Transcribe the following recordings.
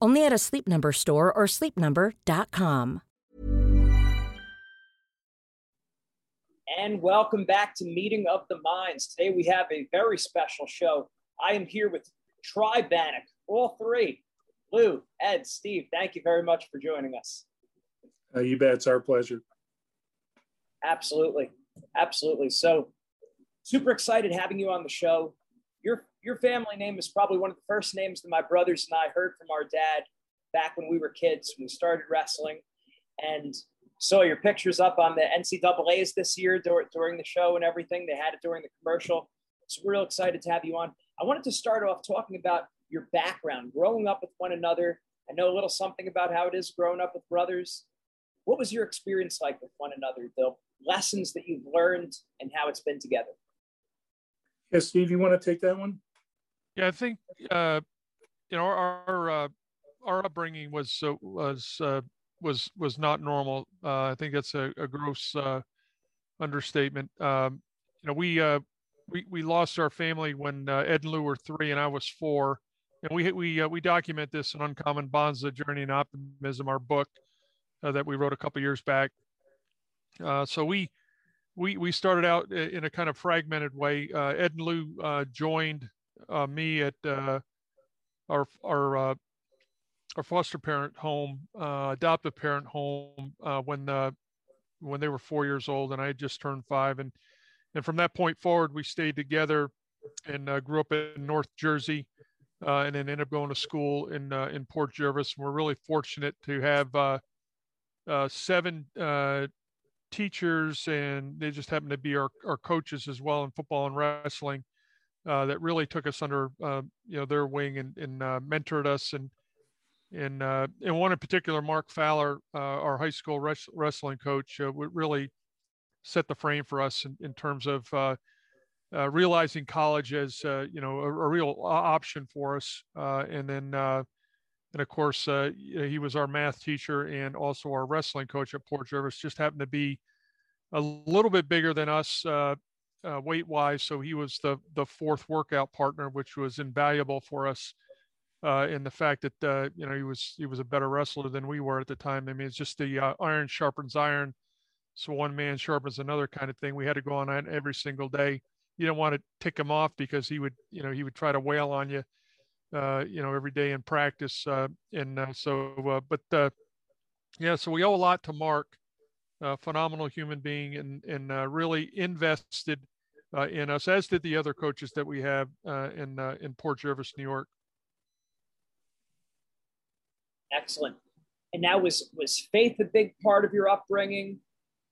Only at a Sleep Number store or sleepnumber.com. And welcome back to Meeting of the Minds. Today we have a very special show. I am here with Tri Banach, all three. Lou, Ed, Steve, thank you very much for joining us. Uh, you bet. It's our pleasure. Absolutely. Absolutely. So, super excited having you on the show. Your family name is probably one of the first names that my brothers and I heard from our dad back when we were kids when we started wrestling, and saw your pictures up on the NCAA's this year during the show and everything. They had it during the commercial. So we're real excited to have you on. I wanted to start off talking about your background, growing up with one another. I know a little something about how it is growing up with brothers. What was your experience like with one another? The lessons that you've learned and how it's been together. Yeah, Steve, you want to take that one? Yeah, I think uh, you know our our, uh, our upbringing was uh, was uh, was was not normal. Uh, I think that's a, a gross uh, understatement. Um, you know, we we we lost our family when Ed and Lou were three and I was four, and we we we document this in Uncommon Bonds: The Journey and Optimism, our book that we wrote a couple years back. so we we we started out in a kind of fragmented way. Uh, Ed and Lou uh, joined uh, me at uh, our our uh, our foster parent home, uh, adoptive parent home when when they were four years old, and I had just turned five. And and from that point forward, we stayed together and grew up in North Jersey, and then ended up going to school in in Port Jervis. And we're really fortunate to have seven teachers and they just happen to be our, our coaches as well in football and wrestling uh, that really took us under uh, you know their wing and, and uh, mentored us and and uh, and one in particular Mark Fowler uh, our high school res- wrestling coach really set the frame for us in, in terms of realizing college as you know a, a, real option for us and then and of course, he was our math teacher and also our wrestling coach at Port Jervis. Just happened to be a little bit bigger than us uh, uh, weight wise, so he was the the fourth workout partner, which was invaluable for us. Uh, in the fact that uh, you know he was he was a better wrestler than we were at the time. I mean, it's just the uh, iron sharpens iron, so one man sharpens another kind of thing. We had to go on every single day. You don't want to tick him off because he would you know he would try to wail on you uh, you know, every day in practice. Uh, and uh, so, but yeah, so we owe a lot to Mark, a phenomenal human being, and and uh, really invested uh, in us, as did the other coaches that we have uh, in uh, in Port Jervis, New York. Excellent. And now was was faith a big part of your upbringing?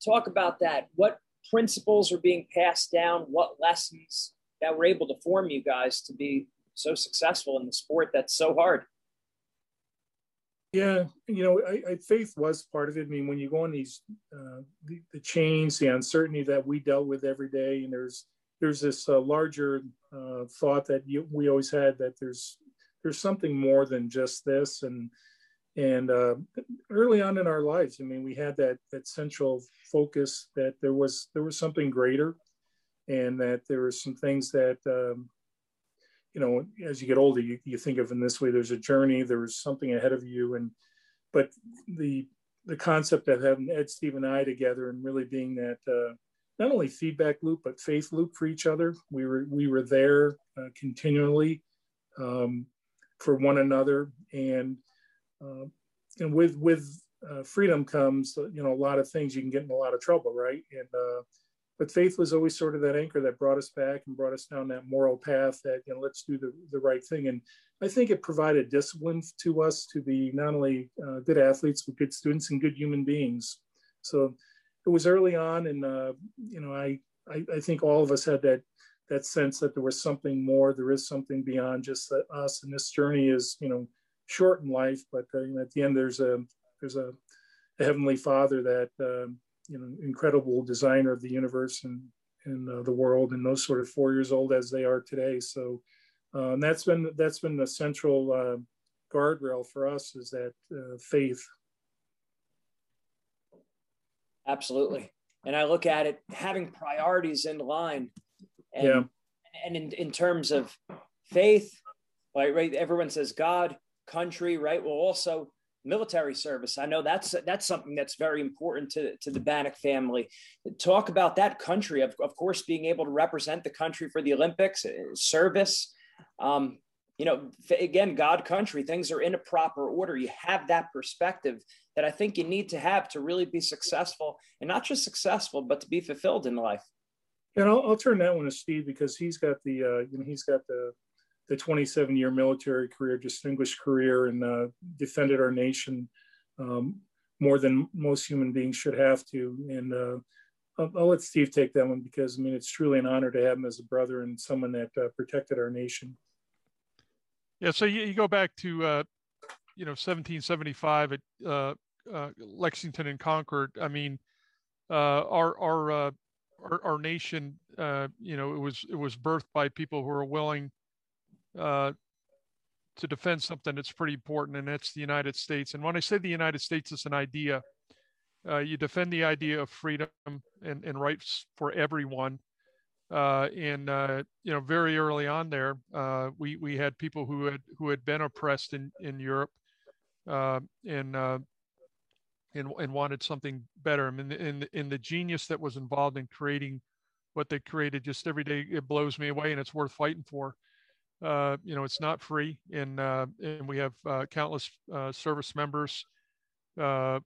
Talk about that. What principles are being passed down? What lessons that were able to form you guys to be so successful in the sport that's so hard. Yeah, you know, I, I, faith was part of it. I mean, when you go on these uh, the, the chains, the uncertainty that we dealt with every day, and there's there's this uh, larger uh, thought that you, we always had that there's there's something more than just this and and uh, early on in our lives i mean we had that that central focus that there was there was something greater and that there were some things that um, you know as you get older you, you think of in this way there's a journey there's something ahead of you. And but the the concept of having ed steve and i together and really being that uh, not only feedback loop but faith loop for each other. We were we were there uh, continually um, for one another. And uh, and with with uh, freedom comes you know a lot of things you can get in a lot of trouble right? And uh, but faith was always sort of that anchor that brought us back and brought us down that moral path that you know let's do the, the right thing. And i think it provided discipline to us to be not only uh, good athletes but good students and good human beings. So it was early on and uh, you know I, I, I think all of us had that that sense that there was something more there is something beyond just us. And this journey is you know short in life but uh, you know, at the end there's a there's a, a heavenly father that um, you know incredible designer of the universe and and uh, the world and those sort of four years old as they are today. So uh, and that's been that's been the central uh, guardrail for us is that uh, faith. Absolutely. And i look at it having priorities in line and, yeah. and in, in terms of faith right right everyone says god country right? Well also military service. I know that's that's something that's very important to, to the Banach family. Talk about that country, of, of course, being able to represent the country for the Olympics, uh, service. Um, you know, again, God country, things are in a proper order. You have that perspective that I think you need to have to really be successful and not just successful, but to be fulfilled in life. And I'll, I'll turn that one to Steve because he's got the, uh, you know, he's got the, the 27 year military career, distinguished career, and uh, defended our nation um, more than most human beings should have to. And uh, I'll, I'll, let Steve take that one because I mean, it's truly an honor to have him as a brother and someone that uh, protected our nation. Yeah. So you, you go back to, uh, you know, 1775 at uh, uh, Lexington and Concord. I mean, our, our, our, our nation, you know, it was, it was birthed by people who are willing uh, to defend something that's pretty important, and that's the United States. And when I say the United States, it's an idea. Uh, you defend the idea of freedom and, and rights for everyone. Uh, and uh, you know, very early on there, uh, we we had people who had who had been oppressed in in Europe, uh, and and and wanted something better. I mean, in in the genius that was involved in creating what they created, just every day it blows me away, and it's worth fighting for. Uh, you know, it's not free, and uh, and we have uh, countless uh, service members, uh,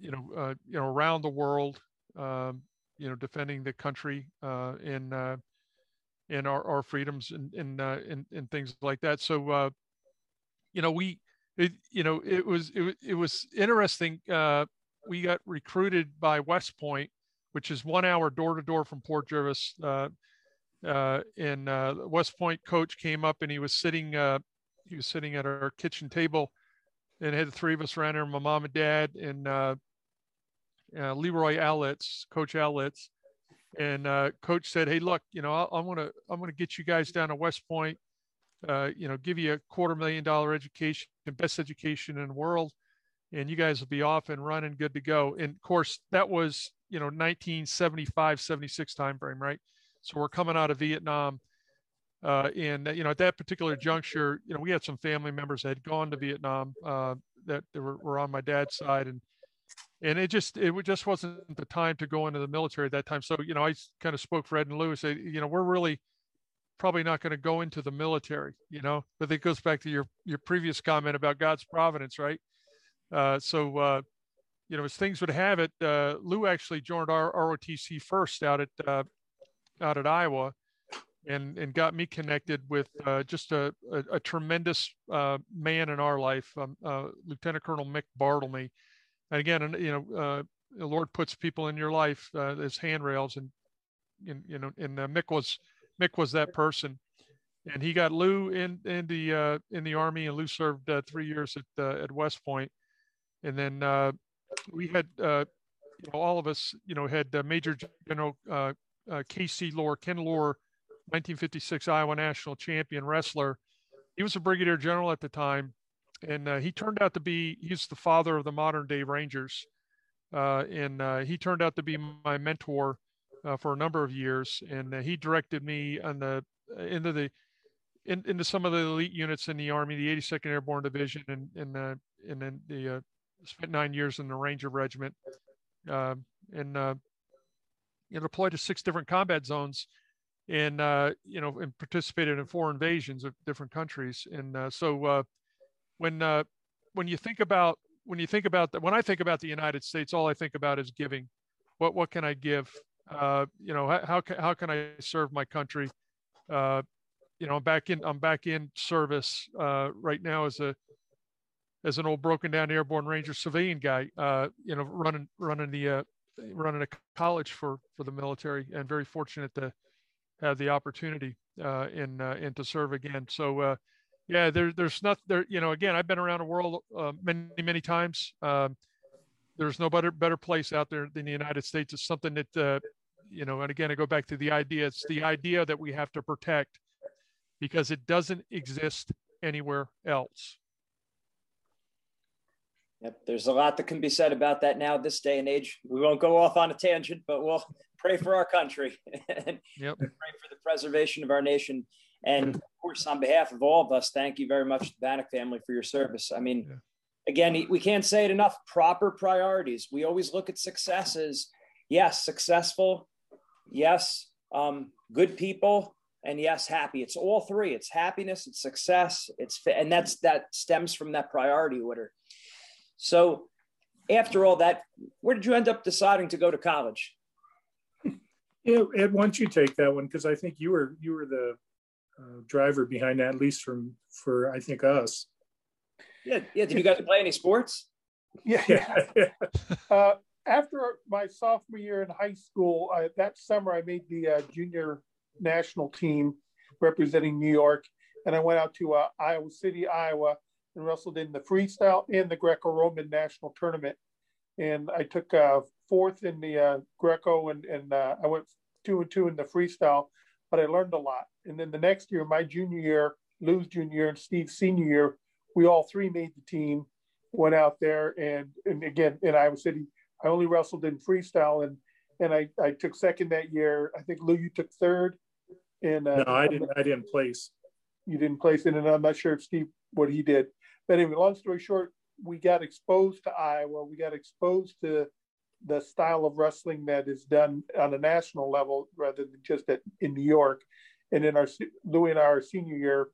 you know, uh, you know, around the world, um, you know, defending the country and and our, our freedoms and and, and and things like that. So, you know, we, it, you know, it was it, it was interesting. we got recruited by West Point, which is one hour door to door from Port Jervis uh, and uh, West Point coach came up and he was sitting uh, he was sitting at our kitchen table and had the three of us around there, my mom and dad and uh, uh, Leroy Alitz, Coach Alitz, and uh, Coach said, "Hey, look, you know, I, want to I'm to get you guys down to West Point, you know, give you a quarter million dollar education, best education in the world, and you guys will be off and running, good to go." And of course, that was you know 1975, 76 timeframe, right? So we're coming out of Vietnam. Uh, and you know, at that particular juncture, you know, we had some family members that had gone to Vietnam uh, that were, were, on my dad's side, and and it just it just wasn't the time to go into the military at that time. So you know, I kind of spoke for Ed and Lewis. You know, we're really probably not going to go into the military. You know, but it goes back to your your previous comment about God's providence, right? Uh, so uh, you know, as things would have it, uh, Lou actually joined our ROTC first out at uh, out at Iowa, and and got me connected with uh, just a, a, a tremendous uh, man in our life, um, uh, Lieutenant Colonel Mick Bartlemy. And again, you know, uh, the Lord puts people in your life uh, as handrails, and, and you know, and uh, Mick was Mick was that person. And he got Lou in in the in the army, and Lou served three years at at West Point, and then we had you know, all of us, you know, had Major General uh, K.C. Leuer, Ken Leuer 1956 Iowa national champion wrestler. He was a brigadier general at the time, and uh, he turned out to be he's the father of the modern day Rangers, uh, and uh, he turned out to be my mentor uh, for a number of years, and uh, he directed me on the into the in, into some of the elite units in the Army, the 82nd Airborne Division, and and and then the spent nine years in the Ranger Regiment, um, and you know, deployed to six different combat zones and uh, you know and participated in four invasions of different countries. And uh, so uh, when uh, when you think about when you think about that when i think about the united states all i think about is giving. What what can i give? Uh, you know how, how can, how can i serve my country? Uh, you know i'm back in i'm back in service right now as a as an old broken down airborne ranger civilian guy you know running running the running a college for for the military and very fortunate to have the opportunity uh, and uh, and to serve again. So uh, yeah, there, there's not there. You know, again, I've been around the world uh, many many times. Um, there's no better better place out there than the United States. It's something that uh, you know, and again, I go back to the idea. It's the idea that we have to protect because it doesn't exist anywhere else. Yep, there's a lot that can be said about that now, this day and age. We won't go off on a tangent, but we'll pray for our country and yep. pray for the preservation of our nation. And of course, on behalf of all of us, thank you very much to the Banach family for your service. I mean, yeah. again, we can't say it enough. Proper priorities. We always look at successes. yes, successful, yes, um, good people, and yes, happy. It's all three. It's happiness, it's success, it's and that's that stems from that priority order. So after all that, where did you end up deciding to go to college? Yeah, Ed, why don't you take that one? Because I think you were you were the uh, driver behind that, at least from for I think us. Yeah, yeah. Did you guys play any sports? Yeah. yeah. uh, after my sophomore year in high school, uh, that summer I made the uh, junior national team representing New York, and I went out to uh, Iowa City, Iowa, and wrestled in the freestyle and the Greco-Roman national tournament. And I took uh, fourth in the uh, Greco, and, and uh, I went two and two in the freestyle. But I learned a lot. And then the next year, my junior year, Lou's junior year, and Steve's senior year, we all three made the team. Went out there, and and again in Iowa City, I only wrestled in freestyle, and and I, I took second that year. I think Lou, you took third. And uh, no, I didn't. I didn't place. You didn't place and I'm not sure if Steve what he did. But anyway, long story short, we got exposed to Iowa. We got exposed to the style of wrestling that is done on a national level rather than just at, in New York. And in our Louis and our senior year,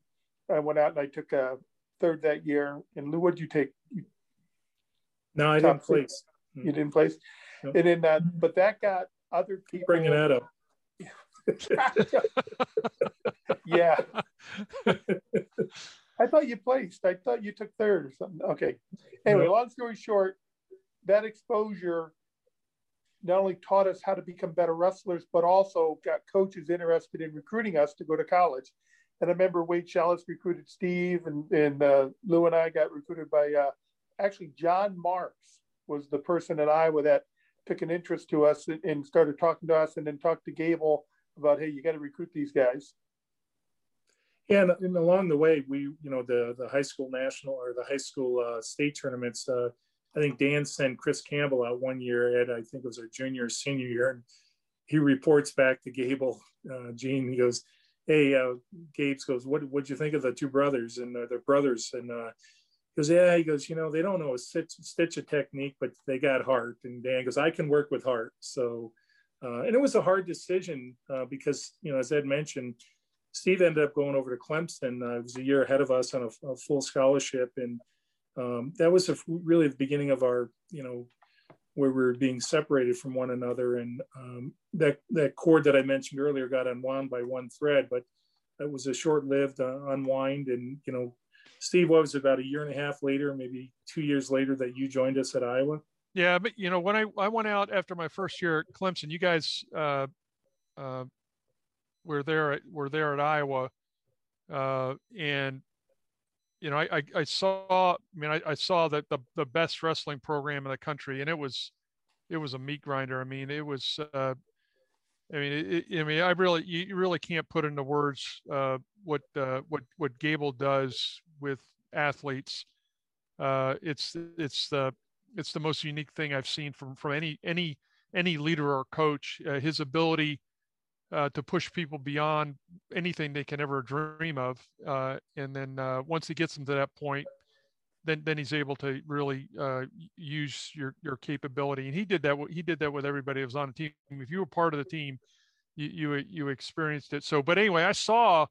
I went out and I took a third that year. And Lou, what did you take? no, I didn't place. You didn't place. And then, uh, but that got other people bringing that up. yeah. I thought you placed. I thought you took third or something. Okay. Anyway, long story short, that exposure not only taught us how to become better wrestlers, but also got coaches interested in recruiting us to go to college. And I remember Wade Schalles recruited Steve, and, and uh, Lou and I got recruited by uh, actually John Marks was the person at Iowa that took an interest to us and, and started talking to us, and then talked to Gable about, hey, you got to recruit these guys. And, and, along the way, we, you know, the the high school national or the high school uh, state tournaments. Uh, I think Dan sent Chris Campbell out one year at I think it was our junior or senior year, and he reports back to Gable, uh, Gene. He goes, "Hey, uh, Gabes goes, what what'd you think of the two brothers and uh, their brothers?" And uh, he goes, "Yeah." He goes, "You know, they don't know a stitch, stitch a technique, but they got heart." And Dan goes, "I can work with heart." So, uh, and it was a hard decision uh, because you know, as Ed mentioned Steve ended up going over to Clemson. Uh, was a year ahead of us on a, a full scholarship, and um, that was a, really the beginning of our, you know, where we were being separated from one another. And um, that that cord that I mentioned earlier got unwound by one thread, but it was a short-lived uh, unwind. And you know, Steve, what was about a year and a half later, maybe two years later, that you joined us at Iowa? Yeah, but you know, when I I went out after my first year at Clemson, you guys. Uh, uh, we're there at we're there at Iowa, uh, and you know I, I, I saw I mean I, I saw that the the best wrestling program in the country, and it was it was a meat grinder. I mean it was uh, I mean, it, I mean, I really, you really can't put into words uh, what uh, what what Gable does with athletes. Uh, it's it's the it's the most unique thing I've seen from from any any any leader or coach. Uh, his ability uh, to push people beyond anything they can ever dream of, uh, and then once he gets them to that point, then then he's able to really uh, use your your capability. And he did that. He did that with everybody who was on the team. If you were part of the team, you you, you experienced it. So, but anyway, I saw.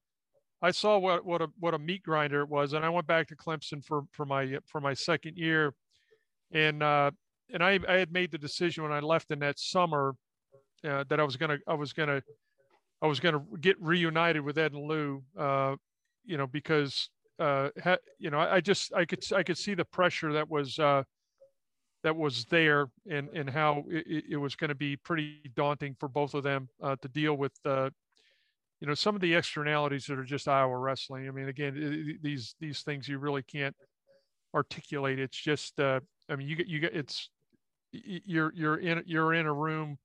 I saw what, what a what a meat grinder it was, and I went back to Clemson for for my for my second year, and uh, and I, I had made the decision when I left in that summer uh, that I was gonna I was gonna I was gonna get reunited with Ed and Lou, uh, you know, because uh, ha, you know, I, I, just I could I could see the pressure that was uh, that was there, and and how it, it was going to be pretty daunting for both of them uh, to deal with. Uh, you know, some of the externalities that are just Iowa wrestling. I mean, again, it, these these things you really can't articulate. It's just, uh, I mean, you get you get it's you're you're in you're in a room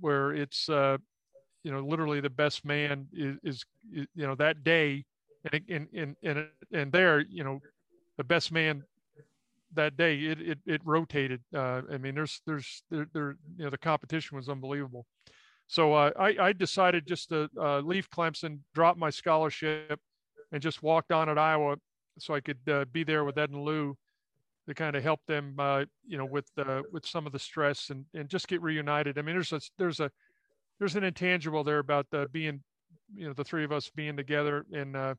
where it's you know literally the best man is, is, you know that day and and and and, and there, you know, the best man that day it it, it rotated. Uh, I mean, there's there's there, there you know the competition was unbelievable. So uh, I I decided just to uh, leave Clemson, drop my scholarship, and just walked on at Iowa so I could uh, be there with Ed and Lou to kind of help them, uh, you know, with uh, with some of the stress and and just get reunited. I mean, there's a there's a there's an intangible there about the being, you know, the three of us being together and uh,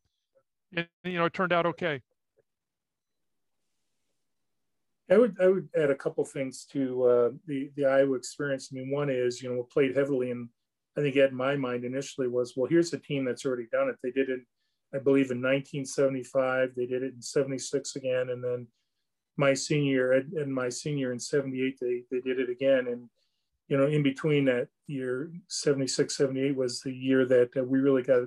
and you know it turned out okay. I would I would add a couple things to uh, the the Iowa experience. I mean, one is you know we played heavily, and I think in my mind initially was well, here's a team that's already done it. They did it, I believe, in 1975. They did it in '76 again, and then my senior and my senior in '78 they they did it again. And you know, in between that year, 76, 78 was the year that uh, we really got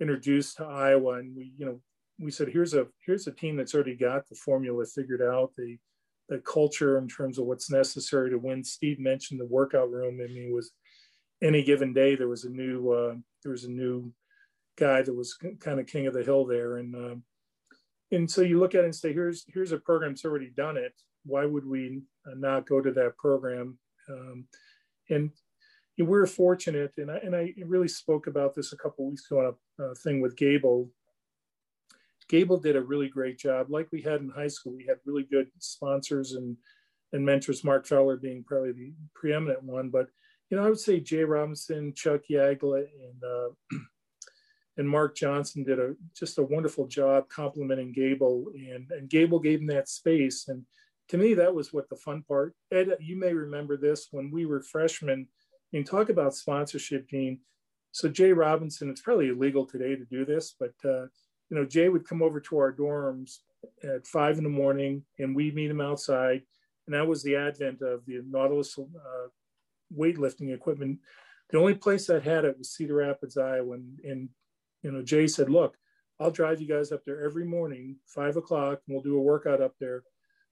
introduced to Iowa, and we, you know, we said, here's a here's a team that's already got the formula figured out, the the culture in terms of what's necessary to win. Steve mentioned the workout room. I mean, was any given day there was a new uh, there was a new guy that was kind of king of the hill there, and uh, and so you look at it and say, here's here's a program that's already done it. Why would we not go to that program? Um, and we're fortunate, and I, and I really spoke about this a couple weeks ago on a, a thing with Gable. Gable did a really great job, like we had in high school. We had really good sponsors and and mentors. Mark Feller being probably the preeminent one, but you know I would say Jay Robinson, Chuck Yagla, and uh, and Mark Johnson did a just a wonderful job complimenting Gable, and and Gable gave him that space. And to me, that was what the fun part. Ed, you may remember this when we were freshmen and talk about sponsorship, Gene. So Jay Robinson, it's probably illegal today to do this, but uh, you know, Jay would come over to our dorms at five in the morning, and we'd meet him outside. And that was the advent of the Nautilus uh, weightlifting equipment. The only place that had it was Cedar Rapids, Iowa. And, and you know, Jay said, "Look, I'll drive you guys up there every morning, five o'clock, and we'll do a workout up there.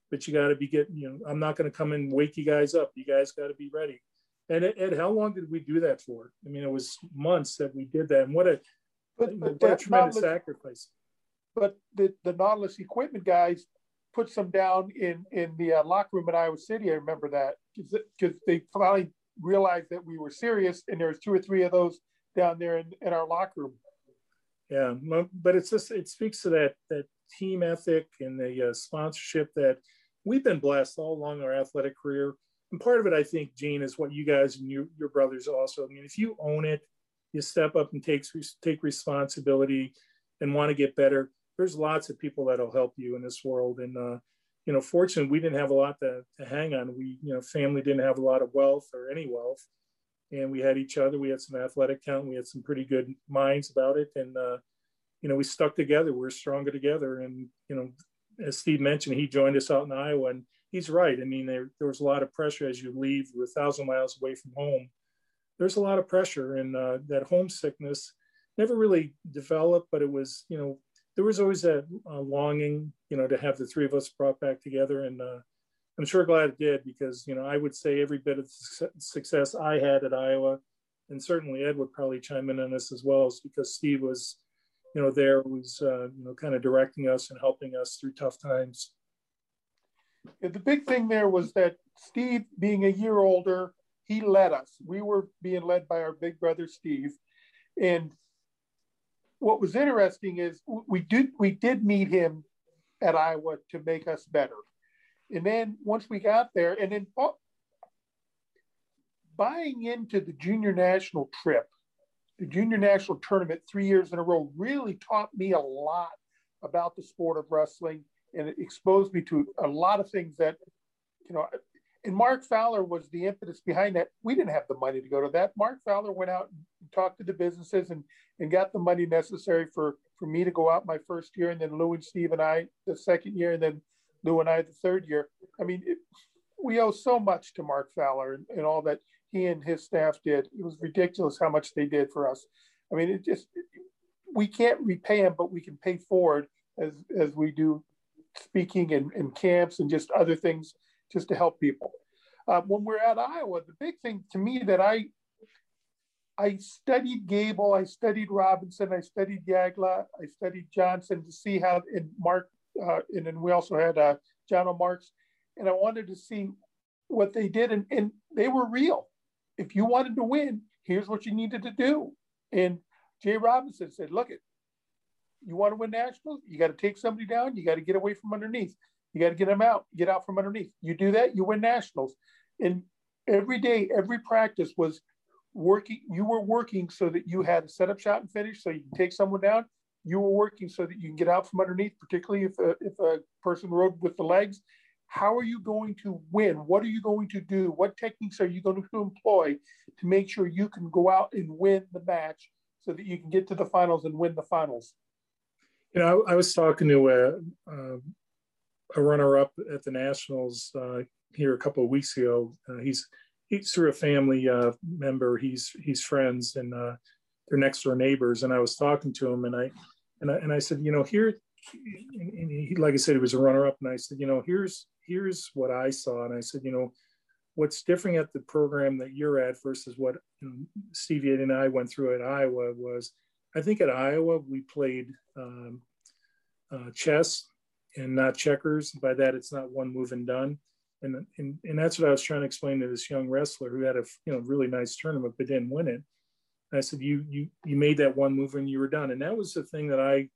But you got to be getting, you know, I'm not going to come and wake you guys up. You guys got to be ready." And Ed, how long did we do that for? I mean, it was months that we did that, and what a but, but what a tremendous Nautilus, sacrifice. But the the Nautilus equipment guys put some down in in the uh, locker room at Iowa City. I remember that because they finally realized that we were serious, and there was two or three of those down there in, in our locker room. Yeah, but it's just it speaks to that that team ethic and the uh, sponsorship that we've been blessed all along our athletic career and part of it, I think, Gene, is what you guys and you, your brothers also. I mean, if you own it, you step up and take take responsibility and want to get better. There's lots of people that'll help you in this world. And uh, you know, fortunately, we didn't have a lot to, to hang on. We, you know, family didn't have a lot of wealth or any wealth, and we had each other. We had some athletic talent. We had some pretty good minds about it, and uh, you know, we stuck together. We we're stronger together. And you know, as Steve mentioned, he joined us out in Iowa, and he's right. I mean, there, there was a lot of pressure as you leave. You're a thousand miles away from home. There's a lot of pressure, and uh, that homesickness never really developed, but it was, you know, there was always that uh, longing, you know, to have the three of us brought back together. And, uh, I'm sure glad it did because you know I would say every bit of success I had at Iowa, and certainly Ed would probably chime in on this as well, is because Steve was, you know, there was uh, you know kind of directing us and helping us through tough times. Yeah, the big thing there was that Steve, being a year older, he led us. We were being led by our big brother Steve, and what was interesting is we did we did meet him at Iowa to make us better. And then once we got there, and then buying into the junior national trip, the junior national tournament three years in a row really taught me a lot about the sport of wrestling and it exposed me to a lot of things that, you know, and Mark Fowler was the impetus behind that. We didn't have the money to go to that. Mark Fowler went out and talked to the businesses and, and got the money necessary for, for me to go out my first year, and then Lou and Steve and I the second year, and then Lou and I the third year. I mean, it, we owe so much to Mark Fowler and, and, all that he and his staff did. It was ridiculous how much they did for us. I mean, it just we can't repay him, but we can pay forward as as we do speaking and, and camps and just other things just to help people. Uh, when we're at Iowa, the big thing to me that I I studied Gable, I studied Robinson, I studied Yagla, I studied Johnson to see how in Mark uh, and then we also had uh, John O'Marks, and I wanted to see what they did, and, and they were real. If you wanted to win, here's what you needed to do. And Jay Robinson said, "Look, it, you want to win nationals, you got to take somebody down, you got to get away from underneath, you got to get them out, get out from underneath. You do that, you win nationals." And every day, every practice was working. You were working so that you had a setup shot and finish, so you can take someone down you were working so that you can get out from underneath, particularly if a, if a person rode with the legs. How are you going to win? What are you going to do? What techniques are you going to employ to make sure you can go out and win the match so that you can get to the finals and win the finals? You know, I, I was talking to a, a, a runner-up at the Nationals uh, here a couple of weeks ago. Uh, he's he's through a family uh, member. He's he's friends and uh, they're next door neighbors. And I was talking to him, and I and I, and I said, you know, here, and he, like I said, he was a runner up. And I said, you know, here's, here's what I saw. And I said, you know, what's different at the program that you're at versus what Stevie and I went through at Iowa was, I think at Iowa, we played um, uh, chess and not checkers. By that, it's not one move and done. And, and, and that's what I was trying to explain to this young wrestler who had a you know really nice tournament but didn't win it. I said, you you you made that one move and you were done. And that was the thing that I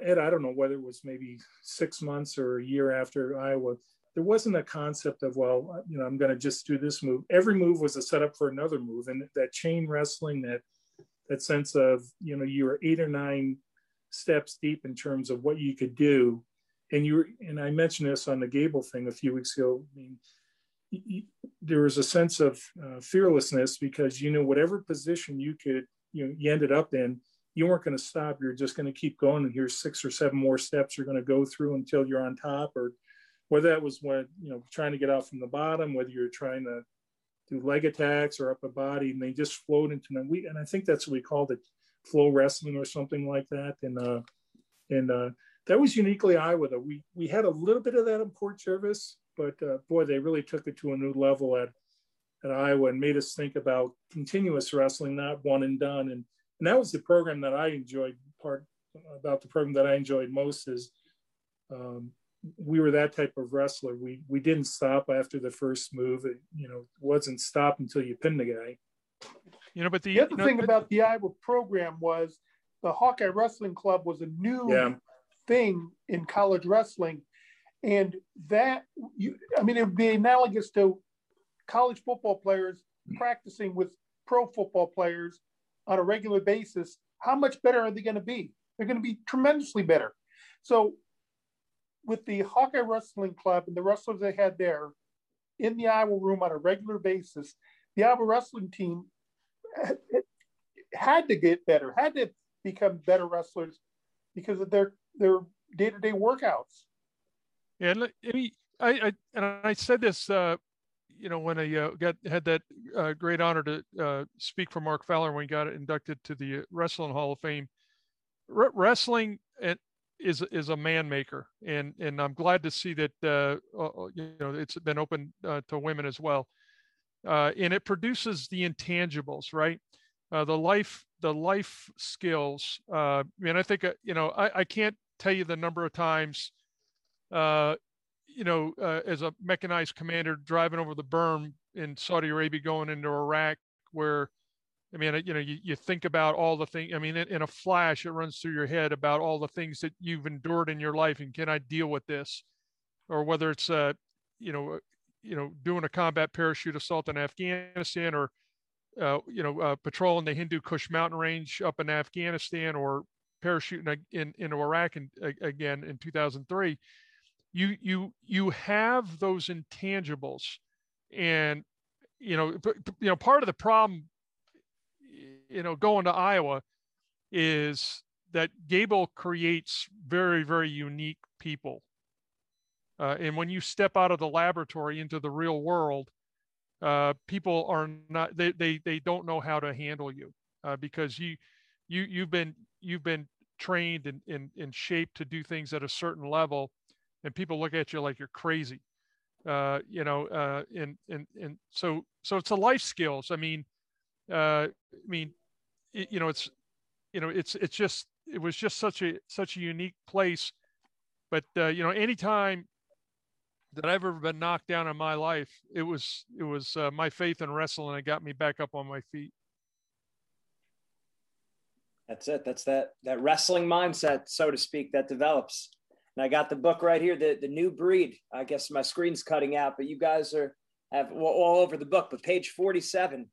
Ed, I don't know whether it was maybe six months or a year after Iowa. There wasn't a concept of, well, you know, I'm going to just do this move. Every move was a setup for another move. And that chain wrestling, that that sense of, you know, you were eight or nine steps deep in terms of what you could do. And you were, and I mentioned this on the Gable thing a few weeks ago. I mean, there was a sense of uh, fearlessness because you know whatever position you could you know you ended up in you weren't going to stop. You're just going to keep going and here's six or seven more steps you're going to go through until you're on top or whether that was when you know trying to get out from the bottom whether you're trying to do leg attacks or upper body and they just flowed into them we and i think that's what we called it flow wrestling or something like that. And uh and uh that was uniquely iowa though. We we had a little bit of that in port jervis but uh, boy, they really took it to a new level at at Iowa and made us think about continuous wrestling, not one and done. And and that was the program that I enjoyed. Part about the program that I enjoyed most is um, we were that type of wrestler. We we didn't stop after the first move. It, you know, wasn't stop until you pinned the guy. You know, but the, the other you know, thing about the Iowa program was the Hawkeye Wrestling Club was a new yeah. thing in college wrestling and that, you, I mean, it would be analogous to college football players practicing with pro football players on a regular basis. How much better are they going to be? They're going to be tremendously better. So, with the Hawkeye Wrestling Club and the wrestlers they had there in the Iowa room on a regular basis, the Iowa wrestling team had to get better, had to become better wrestlers because of their their day to day workouts. Yeah, let me. I, I and I said this, uh, you know, when I uh, got had that uh, great honor to uh, speak for Mark Fowler when he got inducted to the Wrestling Hall of Fame. Wrestling and is is a man maker, and and I'm glad to see that uh, uh, you know it's been open uh, to women as well, uh, and it produces the intangibles, right? Uh, the life the life skills. Uh, I mean, I think you know I, I can't tell you the number of times, you know, as a mechanized commander driving over the berm in Saudi Arabia going into Iraq, where I mean, you know, you, you think about all the things. I mean, in, in, a flash, it runs through your head about all the things that you've endured in your life, and can I deal with this? Or whether it's, uh, you know, uh, you know, doing a combat parachute assault in Afghanistan, or uh, you know, uh, patrolling the Hindu Kush mountain range up in Afghanistan, or parachuting in in Iraq and again in 2003. You you you have those intangibles, and you know, you know, part of the problem you know, going to Iowa is that Gable creates very, very unique people. Uh, and when you step out of the laboratory into the real world, uh, people are not they, they they don't know how to handle you uh, because you you you've been you've been trained and in, in, in shape to do things at a certain level, and people look at you like you're crazy. Uh, you know, uh, and and and so so it's a life skills. I mean, uh, I mean, it, you know, it's, you know, it's, it's just, it was just such a, such a unique place. But, uh, you know, anytime that I've ever been knocked down in my life, it was, it was uh, my faith in wrestling that got me back up on my feet. That's it. That's that, that wrestling mindset, so to speak, that develops. And I got the book right here, the, the new breed. I guess my screen's cutting out, but you guys are have all over the book. But page 47,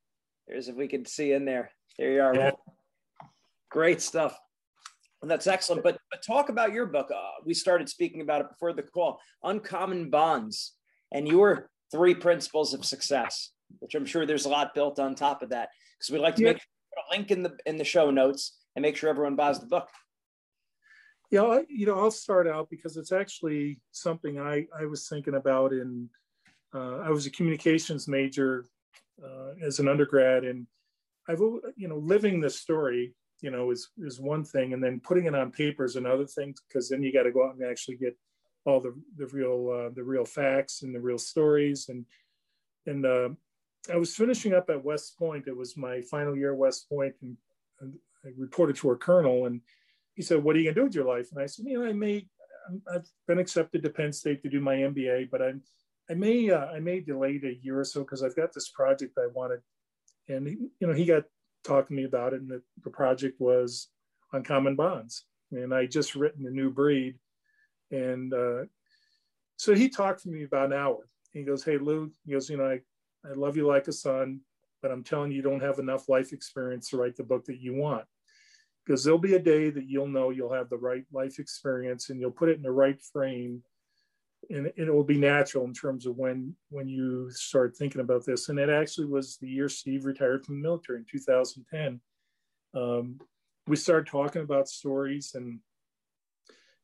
there's if we can see in there. There you are. Yeah. Great stuff. And that's excellent. But, but talk about your book. Uh, we started speaking about it before the call Uncommon Bonds and your three principles of success, which I'm sure there's a lot built on top of that. Because we'd like to yeah. make sure a link in the in the show notes and make sure everyone buys the book. Yeah, I, you know, I'll start out because it's actually something I, I was thinking about in, uh, I was a communications major uh, as an undergrad and I've you know living the story you know is is one thing, and then putting it on paper is another thing because then you got to go out and actually get all the the real uh, the real facts and the real stories and and uh, I was finishing up at West Point. It was my final year at West Point, and, I reported to our colonel, and he said, "What are you gonna do with your life?" And I said, "You know, I may I've been accepted to Penn State to do my MBA, but I'm I may uh, I may delay it a year or so because I've got this project I wanted. And he, you know he got talking to me about it and the, the project was Uncommon Bonds. And i just written a new breed. And uh, so he talked to me about an hour. He goes hey lou he goes you know I, I love you like a son but i'm telling you you don't have enough life experience to write the book that you want because there'll be a day that you'll know you'll have the right life experience and you'll put it in the right frame and it will be natural in terms of when when you start thinking about this. And it actually was the year Steve retired from the military in 2010. Um, we started talking about stories, and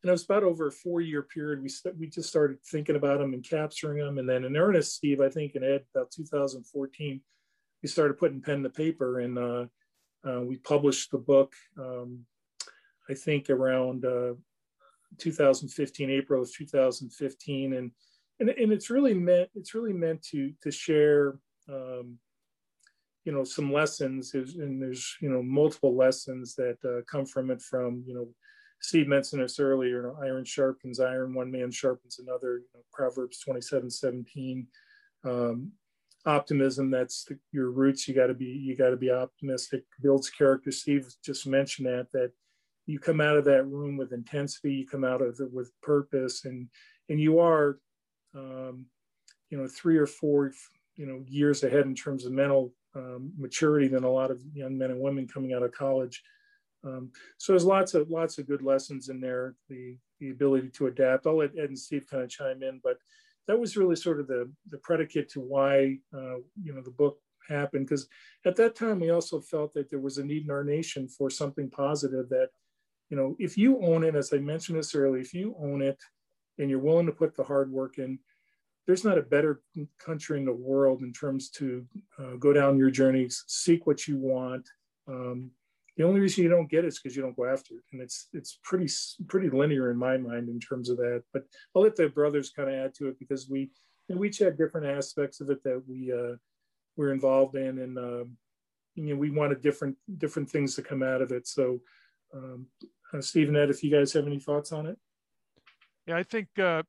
and it was about over a four year period. We st- we just started thinking about them and capturing them, and then in earnest, Steve, I think in Ed about 2014, we started putting pen to paper, and uh, uh, we published the book. Um, I think around uh, 2015, April of 2015, and and, and it's really meant it's really meant to to share um, you know some lessons and there's you know multiple lessons that uh, come from it from you know Steve mentioned this earlier you know, iron sharpens iron one man sharpens another you know, Proverbs 27 17 um, optimism that's the, your roots. You got to be you got to be optimistic. Builds character Steve just mentioned that that you come out of that room with intensity you come out of it with purpose and and you are um, you know three or four you know years ahead in terms of mental um, maturity than a lot of young men and women coming out of college. Um, so there's lots of lots of good lessons in there the the ability to adapt. I'll let ed and steve kind of chime in but that was really sort of the the predicate to why uh, you know the book happened because at that time we also felt that there was a need in our nation for something positive that you know, if you own it, as I mentioned this earlier, if you own it and you're willing to put the hard work in, there's not a better country in the world in terms to uh, go down your journeys, seek what you want, um, the only reason you don't get it is because you don't go after it, and it's it's pretty pretty linear in my mind in terms of that. But I'll let the brothers kind of add to it because we know, we each had different aspects of it that we uh, were involved in, and uh, you know we wanted different different things to come out of it. So, um, uh, Steve Ed, if you guys have any thoughts on it, yeah, I think uh,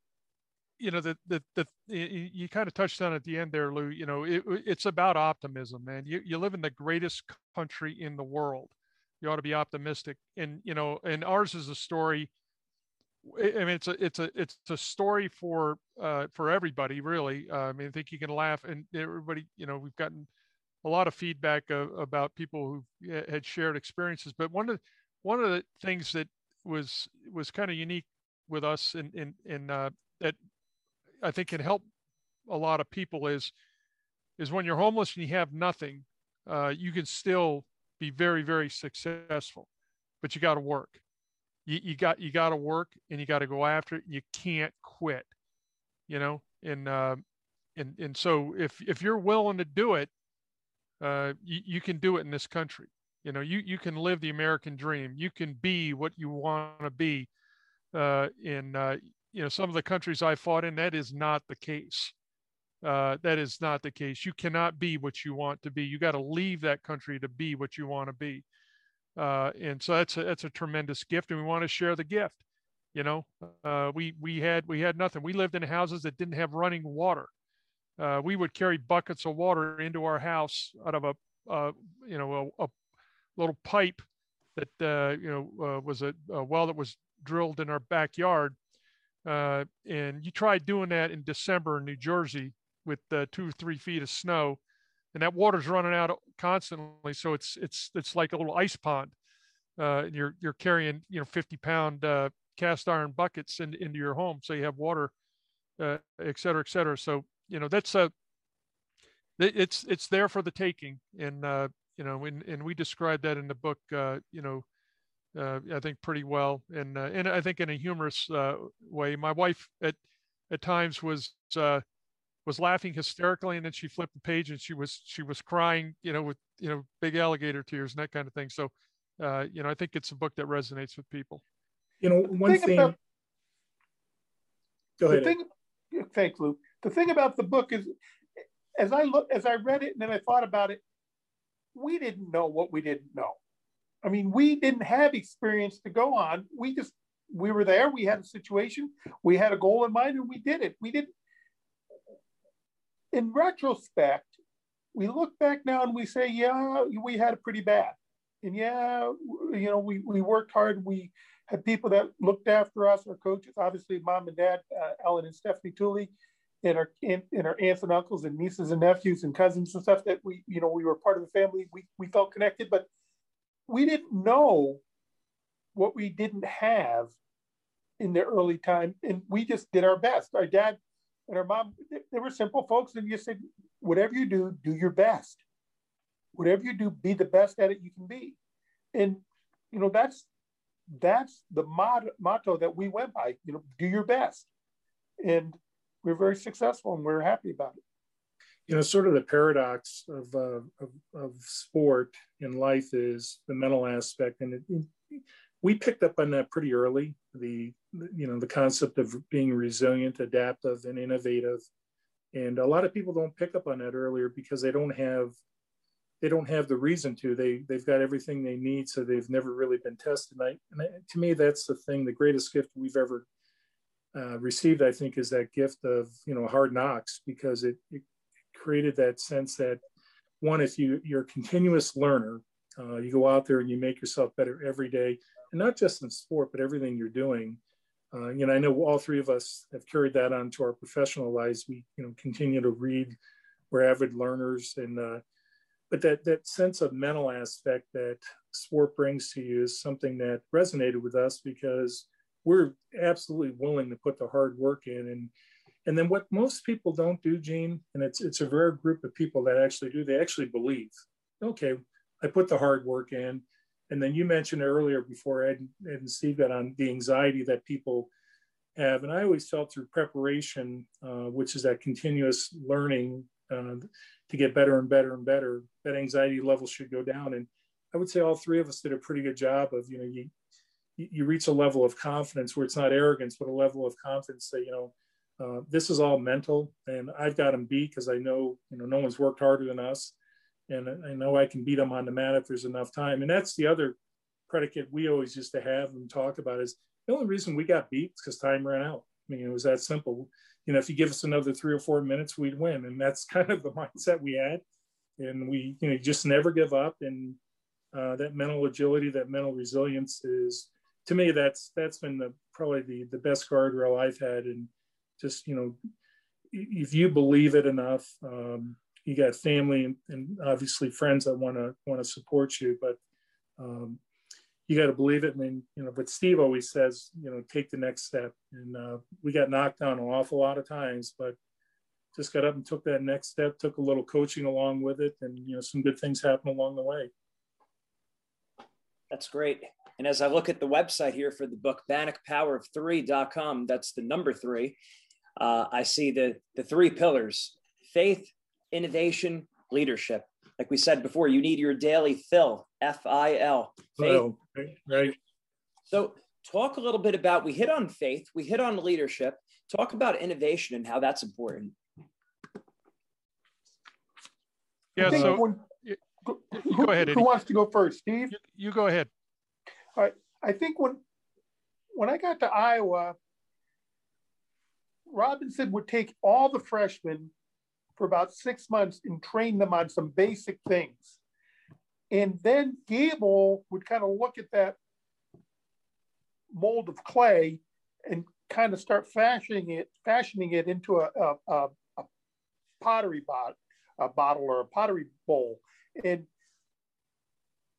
you know the the the you kind of touched on at the end there, Lou. You know, it, it's about optimism, man. You you live in the greatest country in the world. You ought to be optimistic, and you know, and ours is a story. I mean, it's a it's a it's a story for uh, for everybody, really. Uh, I mean, I think you can laugh, and everybody, you know, we've gotten a lot of feedback uh, about people who had shared experiences. But one of one of the things that was was kind of unique with us in, in uh, that I think can help a lot of people is is when you're homeless and you have nothing, uh, you can still be very very successful, but you got to work. You, you got you got to work and you got to go after it. You can't quit, you know. And uh, and and so if if you're willing to do it, uh, you, you can do it in this country. You know, you you can live the American dream. You can be what you want to be. Uh, in uh, you know some of the countries I fought in, that is not the case. Uh, that is not the case. You cannot be what you want to be. You got to leave that country to be what you want to be. Uh, and so that's a, that's a tremendous gift, and we want to share the gift. You know, uh, we we had we had nothing. We lived in houses that didn't have running water. Uh, we would carry buckets of water into our house out of a uh, you know a, a, little pipe that uh, you know was a, a well that was drilled in our backyard uh, and you try doing that in December in New Jersey with uh, two or three feet of snow, and that water's running out constantly. So it's it's it's like a little ice pond. Uh, and you're you're carrying you know 50 pound uh, cast iron buckets in, into your home, so you have water, uh, et cetera, et cetera. So you know that's a it's it's there for the taking, and uh, you know, and, and we describe that in the book. Uh, you know, uh, I think pretty well, and uh, and I think in a humorous uh, way. My wife at at times was uh, was laughing hysterically, and then she flipped the page and she was she was crying, you know, with you know big alligator tears and that kind of thing. So, uh, you know, I think it's a book that resonates with people. You know, one thing. thing about, go ahead. Thing, thanks, Luke. The thing about the book is, as I look, as I read it, and then I thought about it, we didn't know what we didn't know I mean, we didn't have experience to go on. We just we were there. We had a situation. We had a goal in mind, and we did it. We didn't. In retrospect, we look back now and we say, yeah, we had it pretty bad, and yeah, you know, we we worked hard. We had people that looked after us, our coaches, obviously mom and dad, uh, Ellen and Stephanie Tooley, and our and, and, our aunts and uncles and nieces and nephews and cousins and stuff that we, you know, we were part of the family. We we felt connected, but we didn't know what we didn't have in the early time and we just did our best our dad and our mom they were simple folks and you said whatever you do do your best. Whatever you do be the best at it you can be. And you know that's that's the motto, motto that we went by you know do your best. And we're very successful and we're happy about it. You know, sort of the paradox of, uh, of, of, sport in life is the mental aspect. And it, we picked up on that pretty early, the, you know, the concept of being resilient, adaptive, and innovative. And a lot of people don't pick up on that earlier because they don't have, they don't have the reason to. They, they've got everything they need, so they've never really been tested. And, I, and I, to me, that's the thing, the greatest gift we've ever uh, received, I think, is that gift of, you know, hard knocks because it, it created that sense that one, if you you're a continuous learner, uh, you go out there and you make yourself better every day, not just in sport, but everything you're doing. Uh, you know, I know all three of us have carried that on to our professional lives. We, you know, continue to read. We're avid learners, and uh, but that that sense of mental aspect that sport brings to you is something that resonated with us because we're absolutely willing to put the hard work in and and then what most people don't do, Gene, and it's it's a rare group of people that actually do, they actually believe, okay, I put the hard work in. And then you mentioned earlier before Ed, Ed and Steve got on the anxiety that people have. And I always felt through preparation, uh, which is that continuous learning uh, to get better and better and better, that anxiety level should go down. And I would say all three of us did a pretty good job of, you know, you, you reach a level of confidence where it's not arrogance, but a level of confidence that, you know, uh, this is all mental and I've got them beat because I know, you know, no one's worked harder than us. And I know I can beat them on the mat if there's enough time. And that's the other predicate we always used to have and talk about is the only reason we got beat is because time ran out. I mean, it was that simple. You know, if you give us another three or four minutes, we'd win. And that's kind of the mindset we had. And we, you know, just never give up. And uh, that mental agility, that mental resilience is, to me, that's that's been the probably the the best guardrail I've had. And just, you know, if you believe it enough, um, you got family and, obviously friends that want to want to support you, but um, you got to believe it. I mean, you know, but Steve always says, you know, take the next step. And uh, we got knocked down an awful lot of times, but just got up and took that next step, took a little coaching along with it. And, you know, some good things happen along the way. That's great. And as I look at the website here for the book, banachpowerof3.com, that's the number three, uh, I see the, the three pillars faith, innovation, leadership like we said before, you need your daily fill, F I L. Right. So, talk a little bit about we hit on faith, we hit on leadership. Talk about innovation and how that's important. Yeah. So, when, you, go ahead. Who, who wants to go first, Steve? You, you go ahead. All right. I think when when I got to Iowa, Robinson would take all the freshmen for about six months and train them on some basic things. And then Gable would kind of look at that mold of clay and kind of start fashioning it, fashioning it into a, a, a, a pottery bot, a bottle or a pottery bowl. And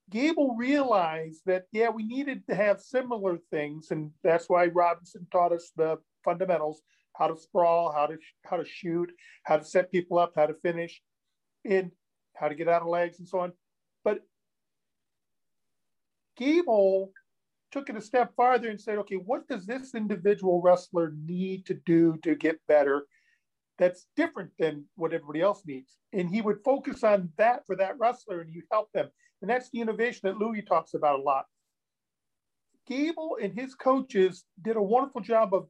Gable realized that, yeah, we needed to have similar things. And that's why Robinson taught us the fundamentals how to sprawl, how to how to shoot, how to set people up, how to finish, and how to get out of legs and so on. But Gable took it a step farther and said, okay, what does this individual wrestler need to do to get better that's different than what everybody else needs? And he would focus on that for that wrestler and you help them. And that's the innovation that Louis talks about a lot. Gable and his coaches did a wonderful job of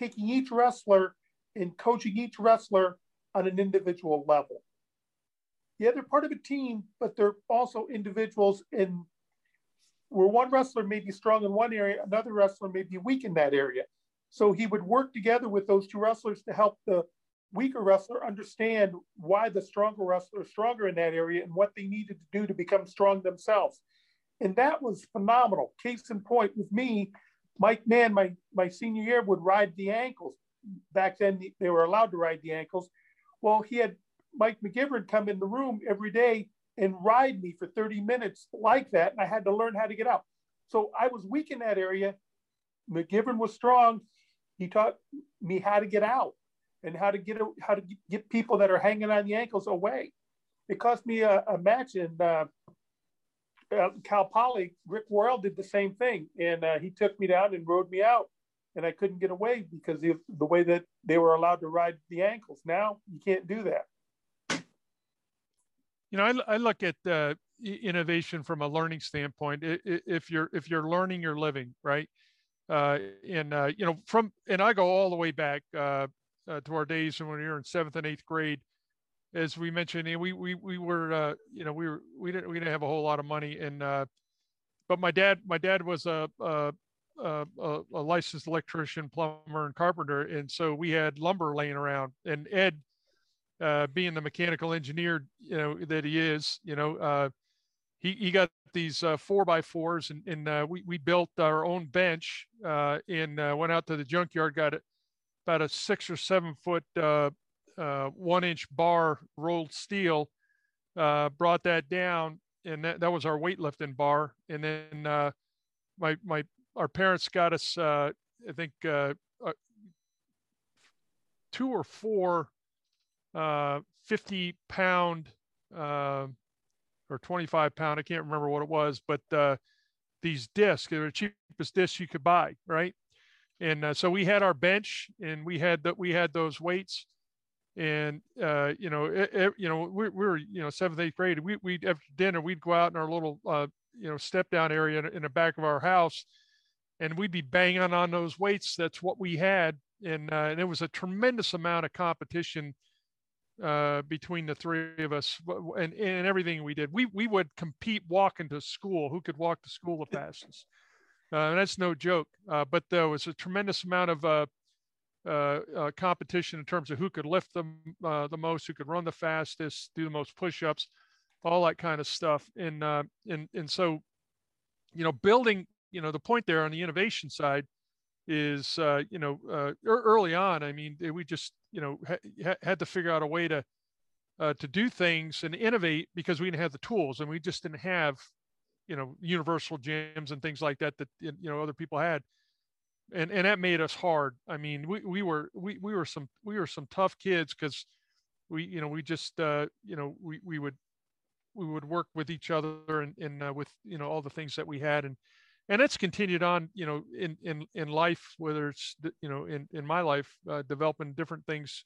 taking each wrestler and coaching each wrestler on an individual level. Yeah, they're part of a team, but they're also individuals in where one wrestler may be strong in one area, another wrestler may be weak in that area. So he would work together with those two wrestlers to help the weaker wrestler understand why the stronger wrestler is stronger in that area and what they needed to do to become strong themselves. And that was phenomenal. Case in point with me, Mike Mann, my, my senior year, would ride the ankles. Back then, they were allowed to ride the ankles. Well, he had Mike McGivern come in the room every day and ride me for 30 minutes like that. And I had to learn how to get out. So I was weak in that area. McGivern was strong. He taught me how to get out and how to get how to get people that are hanging on the ankles away. It cost me a, a match in uh, uh, Cal Poly, Rick Royal did the same thing, and uh, he took me down and rode me out, and I couldn't get away because of the way that they were allowed to ride the ankles. Now you can't do that. You know, I, I look at uh, innovation from a learning standpoint. If you're if you're learning, you're living, right? Uh, and uh, you know, from and I go all the way back uh, to our days when we were in seventh and eighth grade as we mentioned, we we we were uh, you know we were we didn't we didn't have a whole lot of money, and uh, but my dad my dad was a, a a, a licensed electrician, plumber, and carpenter, and so we had lumber laying around. And Ed, uh, being the mechanical engineer you know that he is, you know, uh, he he got these uh, four by fours, and, and uh, we we built our own bench and went out to the junkyard, got it about a six or seven foot one inch bar rolled steel, uh, brought that down, and that, that was our weightlifting bar. And then uh, my my our parents got us, uh, I think, uh, uh, two or four 50 pound or 25 pound, I can't remember what it was, but these discs, they were the cheapest discs you could buy, right? And so we had our bench, and we had that we had those weights and uh, you know, it, it, you know, we, we, were you know seventh, eighth grade. We we after dinner we'd go out in our little uh, you know step down area in, in, the back of our house, and we'd be banging on those weights. That's what we had, and uh, and it was a tremendous amount of competition uh, between the three of us and, and everything we did. We we would compete walking to school. Who could walk to school the fastest? Uh, and that's no joke. Uh, but there was a tremendous amount of uh, uh, competition in terms of who could lift them uh, the most, who could run the fastest, do the most push-ups, all that kind of stuff. And uh, and and so, you know, building, you know, the point there on the innovation side is, uh, you know, uh, early on. I mean, we just, you know, ha- had to figure out a way to to do things and innovate because we didn't have the tools and we just didn't have, you know, universal gyms and things like that that you know other people had and and that made us hard. I mean, we we were we we were some we were some tough kids because we you know we just uh, you know we we would we would work with each other and, and uh, with you know all the things that we had and and it's continued on you know in in in life whether it's you know in in my life uh, developing different things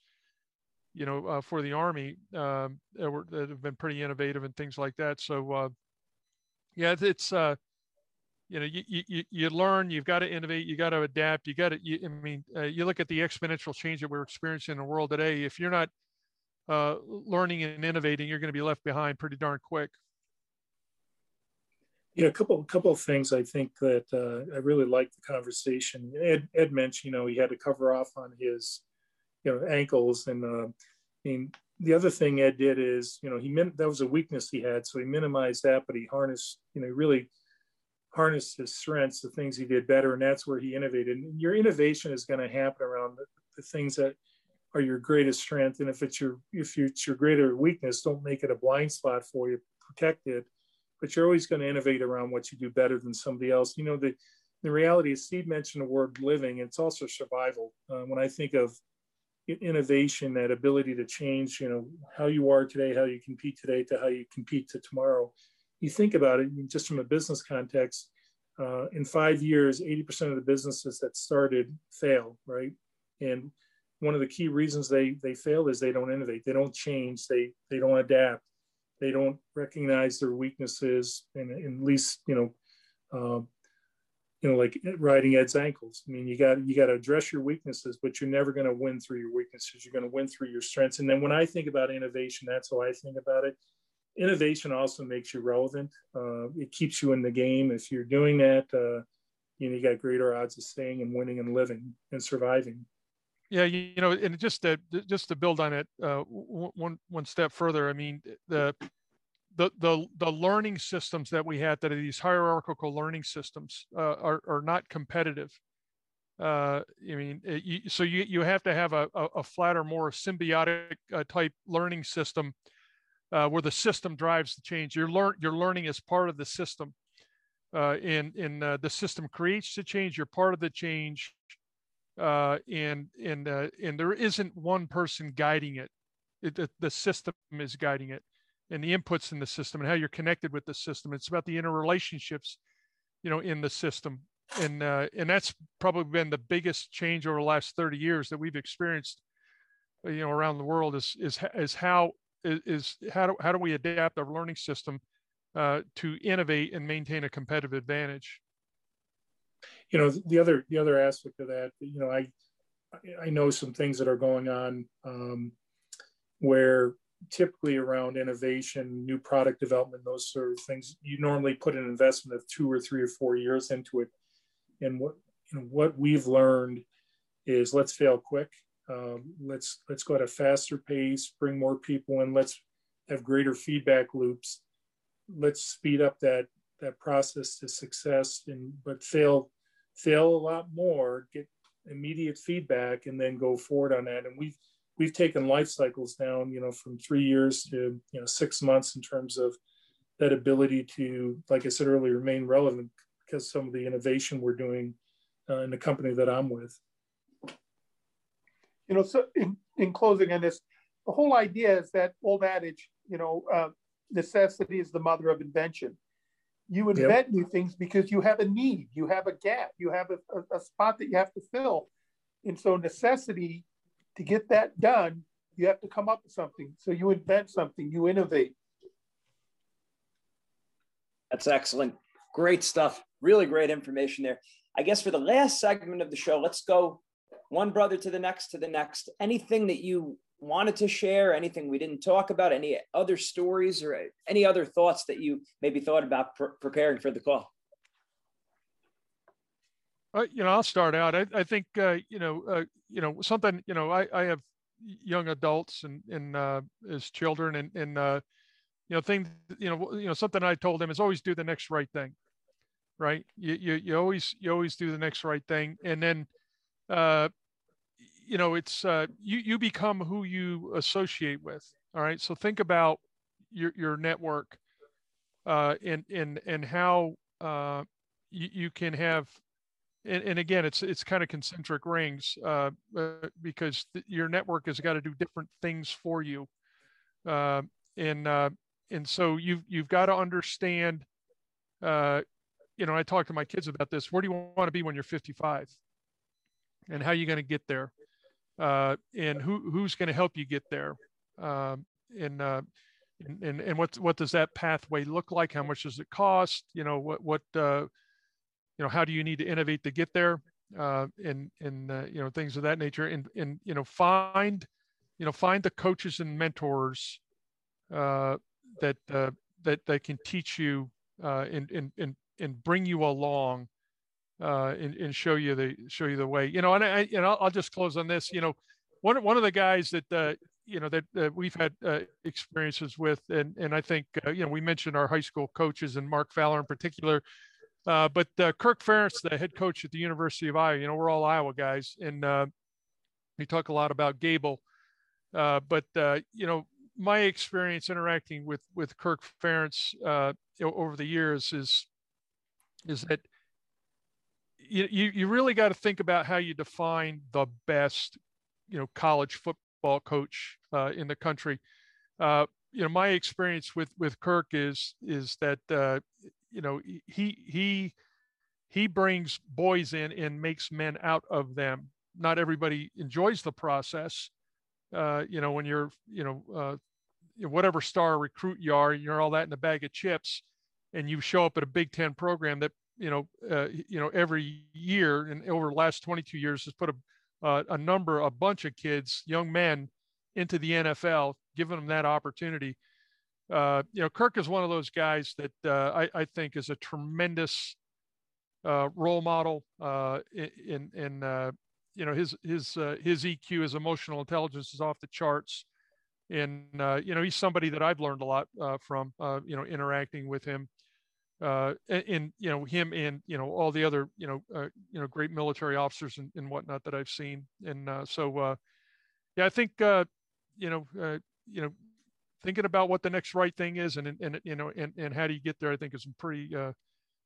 you know uh, for the army um, that, were, that have been pretty innovative and things like that so uh, yeah it's uh you know, you, you, you learn, you've got to innovate, you got to adapt, you got to, you, I mean, uh, you look at the exponential change that we're experiencing in the world today. If you're not uh, learning and innovating, you're going to be left behind pretty darn quick. Yeah, a couple, couple of things I think that uh, I really like the conversation. Ed, Ed mentioned, you know, he had to cover off on his, you know, ankles, and uh, I mean, the other thing Ed did is, you know, he meant that was a weakness he had, so he minimized that, but he harnessed, you know, really harness his strengths, the things he did better, and that's where he innovated. And your innovation is going to happen around the, the, things that are your greatest strength. And if it's your if it's your greater weakness, don't make it a blind spot for you. Protect it, but you're always going to innovate around what you do better than somebody else. You know the the reality is Steve mentioned the word living. It's also survival. Uh, when I think of innovation, that ability to change, you know, how you are today, how you compete today to how you compete to tomorrow you think about it just from a business context, uh, in five years, 80% of the businesses that started fail, right? And one of the key reasons they they fail is they don't innovate, they don't change, they they don't adapt, they don't recognize their weaknesses, and, at least you know, uh, you know, like riding Ed's ankles. I mean, you got you got to address your weaknesses, but you're never going to win through your weaknesses. You're going to win through your strengths. And then when I think about innovation, that's how I think about it innovation also makes you relevant. Uh, it keeps you in the game. If you're doing that, uh, you know, you got greater odds of staying and winning and living and surviving. Yeah, you, you know, and just to just to build on it uh, one one step further. I mean, the the the the learning systems that we had that are these hierarchical learning systems uh, are are not competitive. Uh, I mean, it, you, so you you have to have a, a, a flatter, more symbiotic uh, type learning system uh, where the system drives the change. You're learn you're learning as part of the system, uh, and and uh, the system creates the change. You're part of the change, uh, and and uh, and there isn't one person guiding it. it the, the system is guiding it, and the inputs in the system and how you're connected with the system. It's about the interrelationships, you know, in the system, and uh, and that's probably been the biggest change over the last 30 years that we've experienced you know around the world is is is how is, is how do how do we adapt our learning system uh, to innovate and maintain a competitive advantage? You know, the other the other aspect of that, you know, I I know some things that are going on um, where typically around innovation, new product development, those sort of things, you normally put an investment of two or three or four years into it. And what you know, what we've learned is let's fail quick um, let's let's go at a faster pace, bring more people in. Let's have greater feedback loops. Let's speed up that that process to success, and but fail fail a lot more. Get immediate feedback, and then go forward on that. And we've we've taken life cycles down, you know, from three years to you know six months in terms of that ability to, like I said earlier, remain relevant because some of the innovation we're doing uh, in the company that I'm with you know, so in, in closing on this, the whole idea is that old adage, you know, uh, necessity is the mother of invention. You invent yep. new things because you have a need, you have a gap, you have a, a, a spot that you have to fill. And so necessity to get that done you have to come up with something. So you invent something, you innovate. That's excellent. Great stuff. Really great information there. I guess for the last segment of the show, let's go one brother to the next to the next. Anything that you wanted to share, anything we didn't talk about, any other stories or any other thoughts that you maybe thought about pr- preparing for the call? Uh, you know, I'll start out. I, I think, uh, you know, uh, you know, something, you know, I, I have young adults and, and, uh, as children and, and, uh, you know, things, you know, you know, something I told them is always do the next right thing. Right. You, you, you always, you always do the next right thing. And then, uh, you know, it's, uh, you, you become who you associate with. All right. So think about your, your network, uh, and, and, and how, uh, you, you can have and, and again, it's it's kind of concentric rings uh, uh, because th- your network has got to do different things for you, uh, and uh, and so you've you've got to understand. Uh, you know, I talk to my kids about this. Where do you want to be when you're 55, and how are you going to get there, uh, and who who's going to help you get there, um, and, and and and what what does that pathway look like? How much does it cost? You know, what what you know how do you need to innovate to get there uh, and and uh, you know things of that nature and and you know find you know find the coaches and mentors uh, that uh, that that can teach you uh, and and and and bring you along uh, and, and show you the show you the way you know and I and I'll, I'll just close on this you know one one of the guys that uh, you know that uh, we've had uh, experiences with and and I think uh, you know we mentioned our high school coaches and Mark Fowler in particular uh, but Kirk Ferentz, the head coach at the University of Iowa, you know, we're all Iowa guys, and we talk a lot about Gable. But you know, my experience interacting with with Kirk Ferentz over the years is is that you you, really got to think about how you define the best, you know, college football coach in the country. you know, my experience with with Kirk is is that you know he he he brings boys in and makes men out of them not everybody enjoys the process uh, you know when you're you know uh, whatever star recruit you are you're all that in a bag of chips and you show up at a big 10 program that you know uh, you know every year and over the last 22 years has put a uh, a number a bunch of kids young men into the NFL giving them that opportunity uh, you know, Kirk is one of those guys that uh, I, I, think is a tremendous uh, role model uh, in in you know his his his EQ, his emotional intelligence is off the charts, and you know he's somebody that I've learned a lot from. you know, interacting with him, and, and, you know him and you know all the other you know uh, you know great military officers and, and whatnot that I've seen, and uh, so uh, yeah, I think uh, you know uh, you know thinking about what the next right thing is and, and you know, and, and how do you get there, I think is pretty, uh,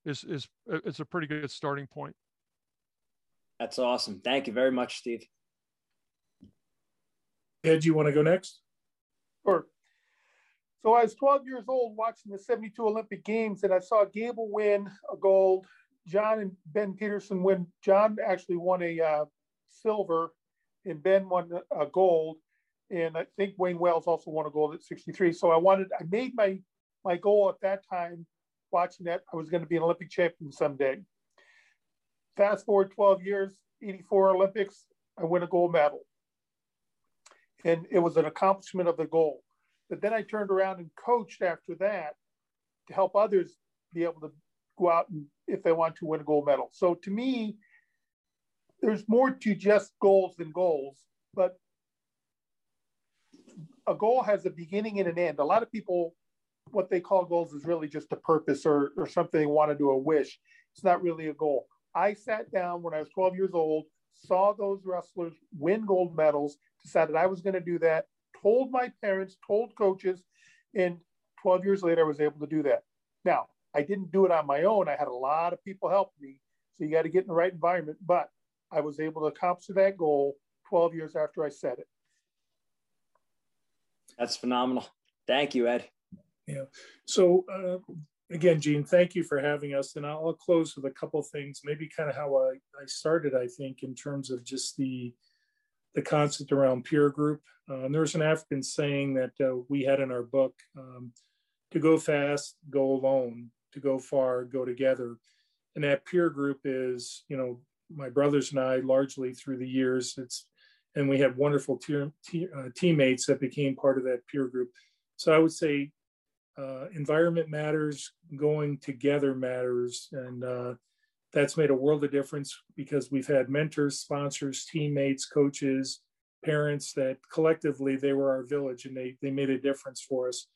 is, is, uh, is a pretty good starting point. That's awesome. Thank you very much, Steve. Ed, you want to go next? Sure. So I was 12 years old watching the 72 Olympic Games, and I saw Gable win a gold. John and Ben Peterson win. John actually won a uh, silver, and Ben won a gold and I think Wayne Wells also won a gold at 63. So I wanted, I made my my goal at that time, watching that I was going to be an Olympic champion someday. Fast forward 12 years, 84 Olympics, I win a gold medal, and it was an accomplishment of the goal. But then I turned around and coached after that to help others be able to go out and if they want to win a gold medal. So to me, there's more to just goals than goals, but a goal has a beginning and an end. A lot of people, what they call goals is really just a purpose or, or something they want to do, a wish. It's not really a goal. I sat down when I was 12 years old, saw those wrestlers win gold medals, decided I was going to do that, told my parents, told coaches, and 12 years later, I was able to do that. Now, I didn't do it on my own. I had a lot of people help me. So you got to get in the right environment. But I was able to accomplish that goal 12 years after I said it. That's phenomenal. Thank you, Ed. Yeah. So uh, again, Gene, thank you for having us. And I'll, I'll close with a couple things, maybe kind of how I, I started, I think, in terms of just the the concept around peer group. Uh, and there's an African saying that uh, we had in our book um, to go fast, go alone, to go far, go together. And that peer group is, you know, my brothers and I largely through the years. It's and we had wonderful te- te- uh, teammates that became part of that peer group. So I would say uh, environment matters, going together matters, and uh, that's made a world of difference because we've had mentors, sponsors, teammates, coaches, parents that collectively they were our village and they they made a difference for us.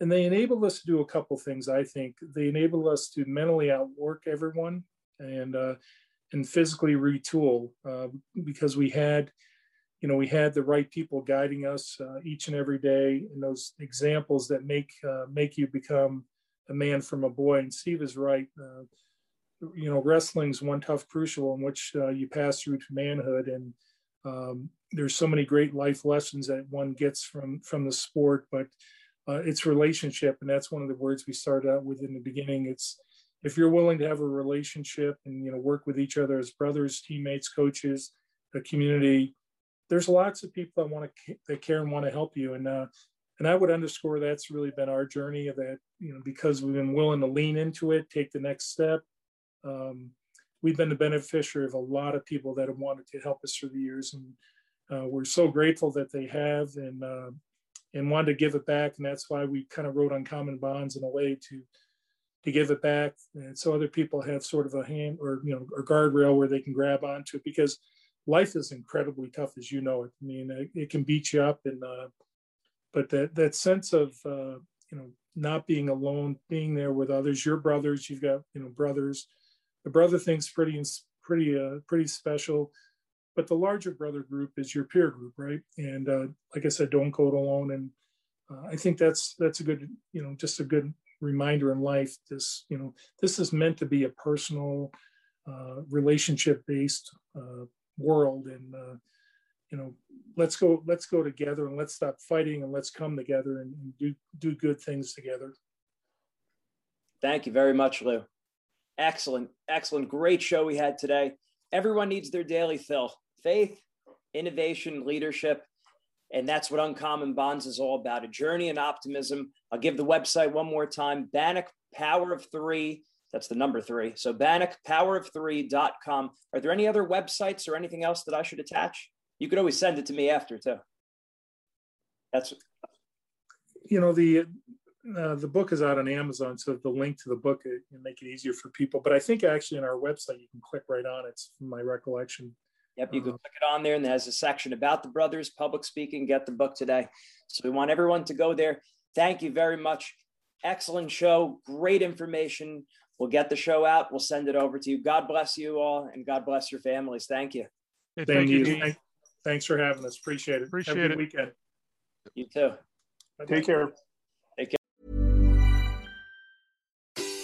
And they enabled us to do a couple things. I think they enabled us to mentally outwork everyone and uh, and physically retool uh, because we had you know we had the right people guiding us uh, each and every day and those examples that make uh, make you become a man from a boy and steve is right uh, you know wrestling's one tough crucial in which uh, you pass through to manhood. And um, there's so many great life lessons that one gets from from the sport but uh, it's relationship. And that's one of the words we started out with in the beginning. It's if you're willing to have a relationship and you know work with each other as brothers teammates coaches the community there's lots of people that want to that care and want to help you. And uh, and i would underscore that's really been our journey of that you know because we've been willing to lean into it take the next step um, we've been the beneficiary of a lot of people that have wanted to help us through the years and uh, we're so grateful that they have and uh, and wanted to give it back and that's why we kind of wrote uncommon bonds in a way to to give it back and so other people have sort of a hand or you know a guardrail where they can grab onto it because life is incredibly tough as you know it. I mean it, it can beat you up and uh, but that that sense of uh, you know not being alone being there with others your brothers you've got you know brothers the brother thing's pretty pretty uh, pretty special but the larger brother group is your peer group right? And uh, like i said don't it alone. And uh, i think that's that's a good you know just a good reminder in life. This you know this is meant to be a personal uh, relationship based uh, world. And uh, you know let's go let's go together and let's stop fighting and let's come together and, and do do good things together. Thank you very much lou excellent excellent great show we had today everyone needs their daily fill faith innovation leadership and that's what Uncommon Bonds is all about a journey and optimism. I'll give the website one more time Banach Power of Three. That's the number three. So banachpowerof3.com. Are there any other websites or anything else that I should attach? You could always send it to me after too. That's you know the uh, the book is out on Amazon, so the link to the book it, it make it easier for people. But I think actually in our website you can click right on it. From my recollection. Yep, you can click it on there, and there's a section about the brothers, public speaking. Get the book today. So we want everyone to go there. Thank you very much. Excellent show, great information. We'll get the show out. We'll send it over to you. God bless you all, and God bless your families. Thank you. Hey, thank, thank, you. you. Thanks for having us. Appreciate it. Appreciate Have a good it. weekend. You too. Take care.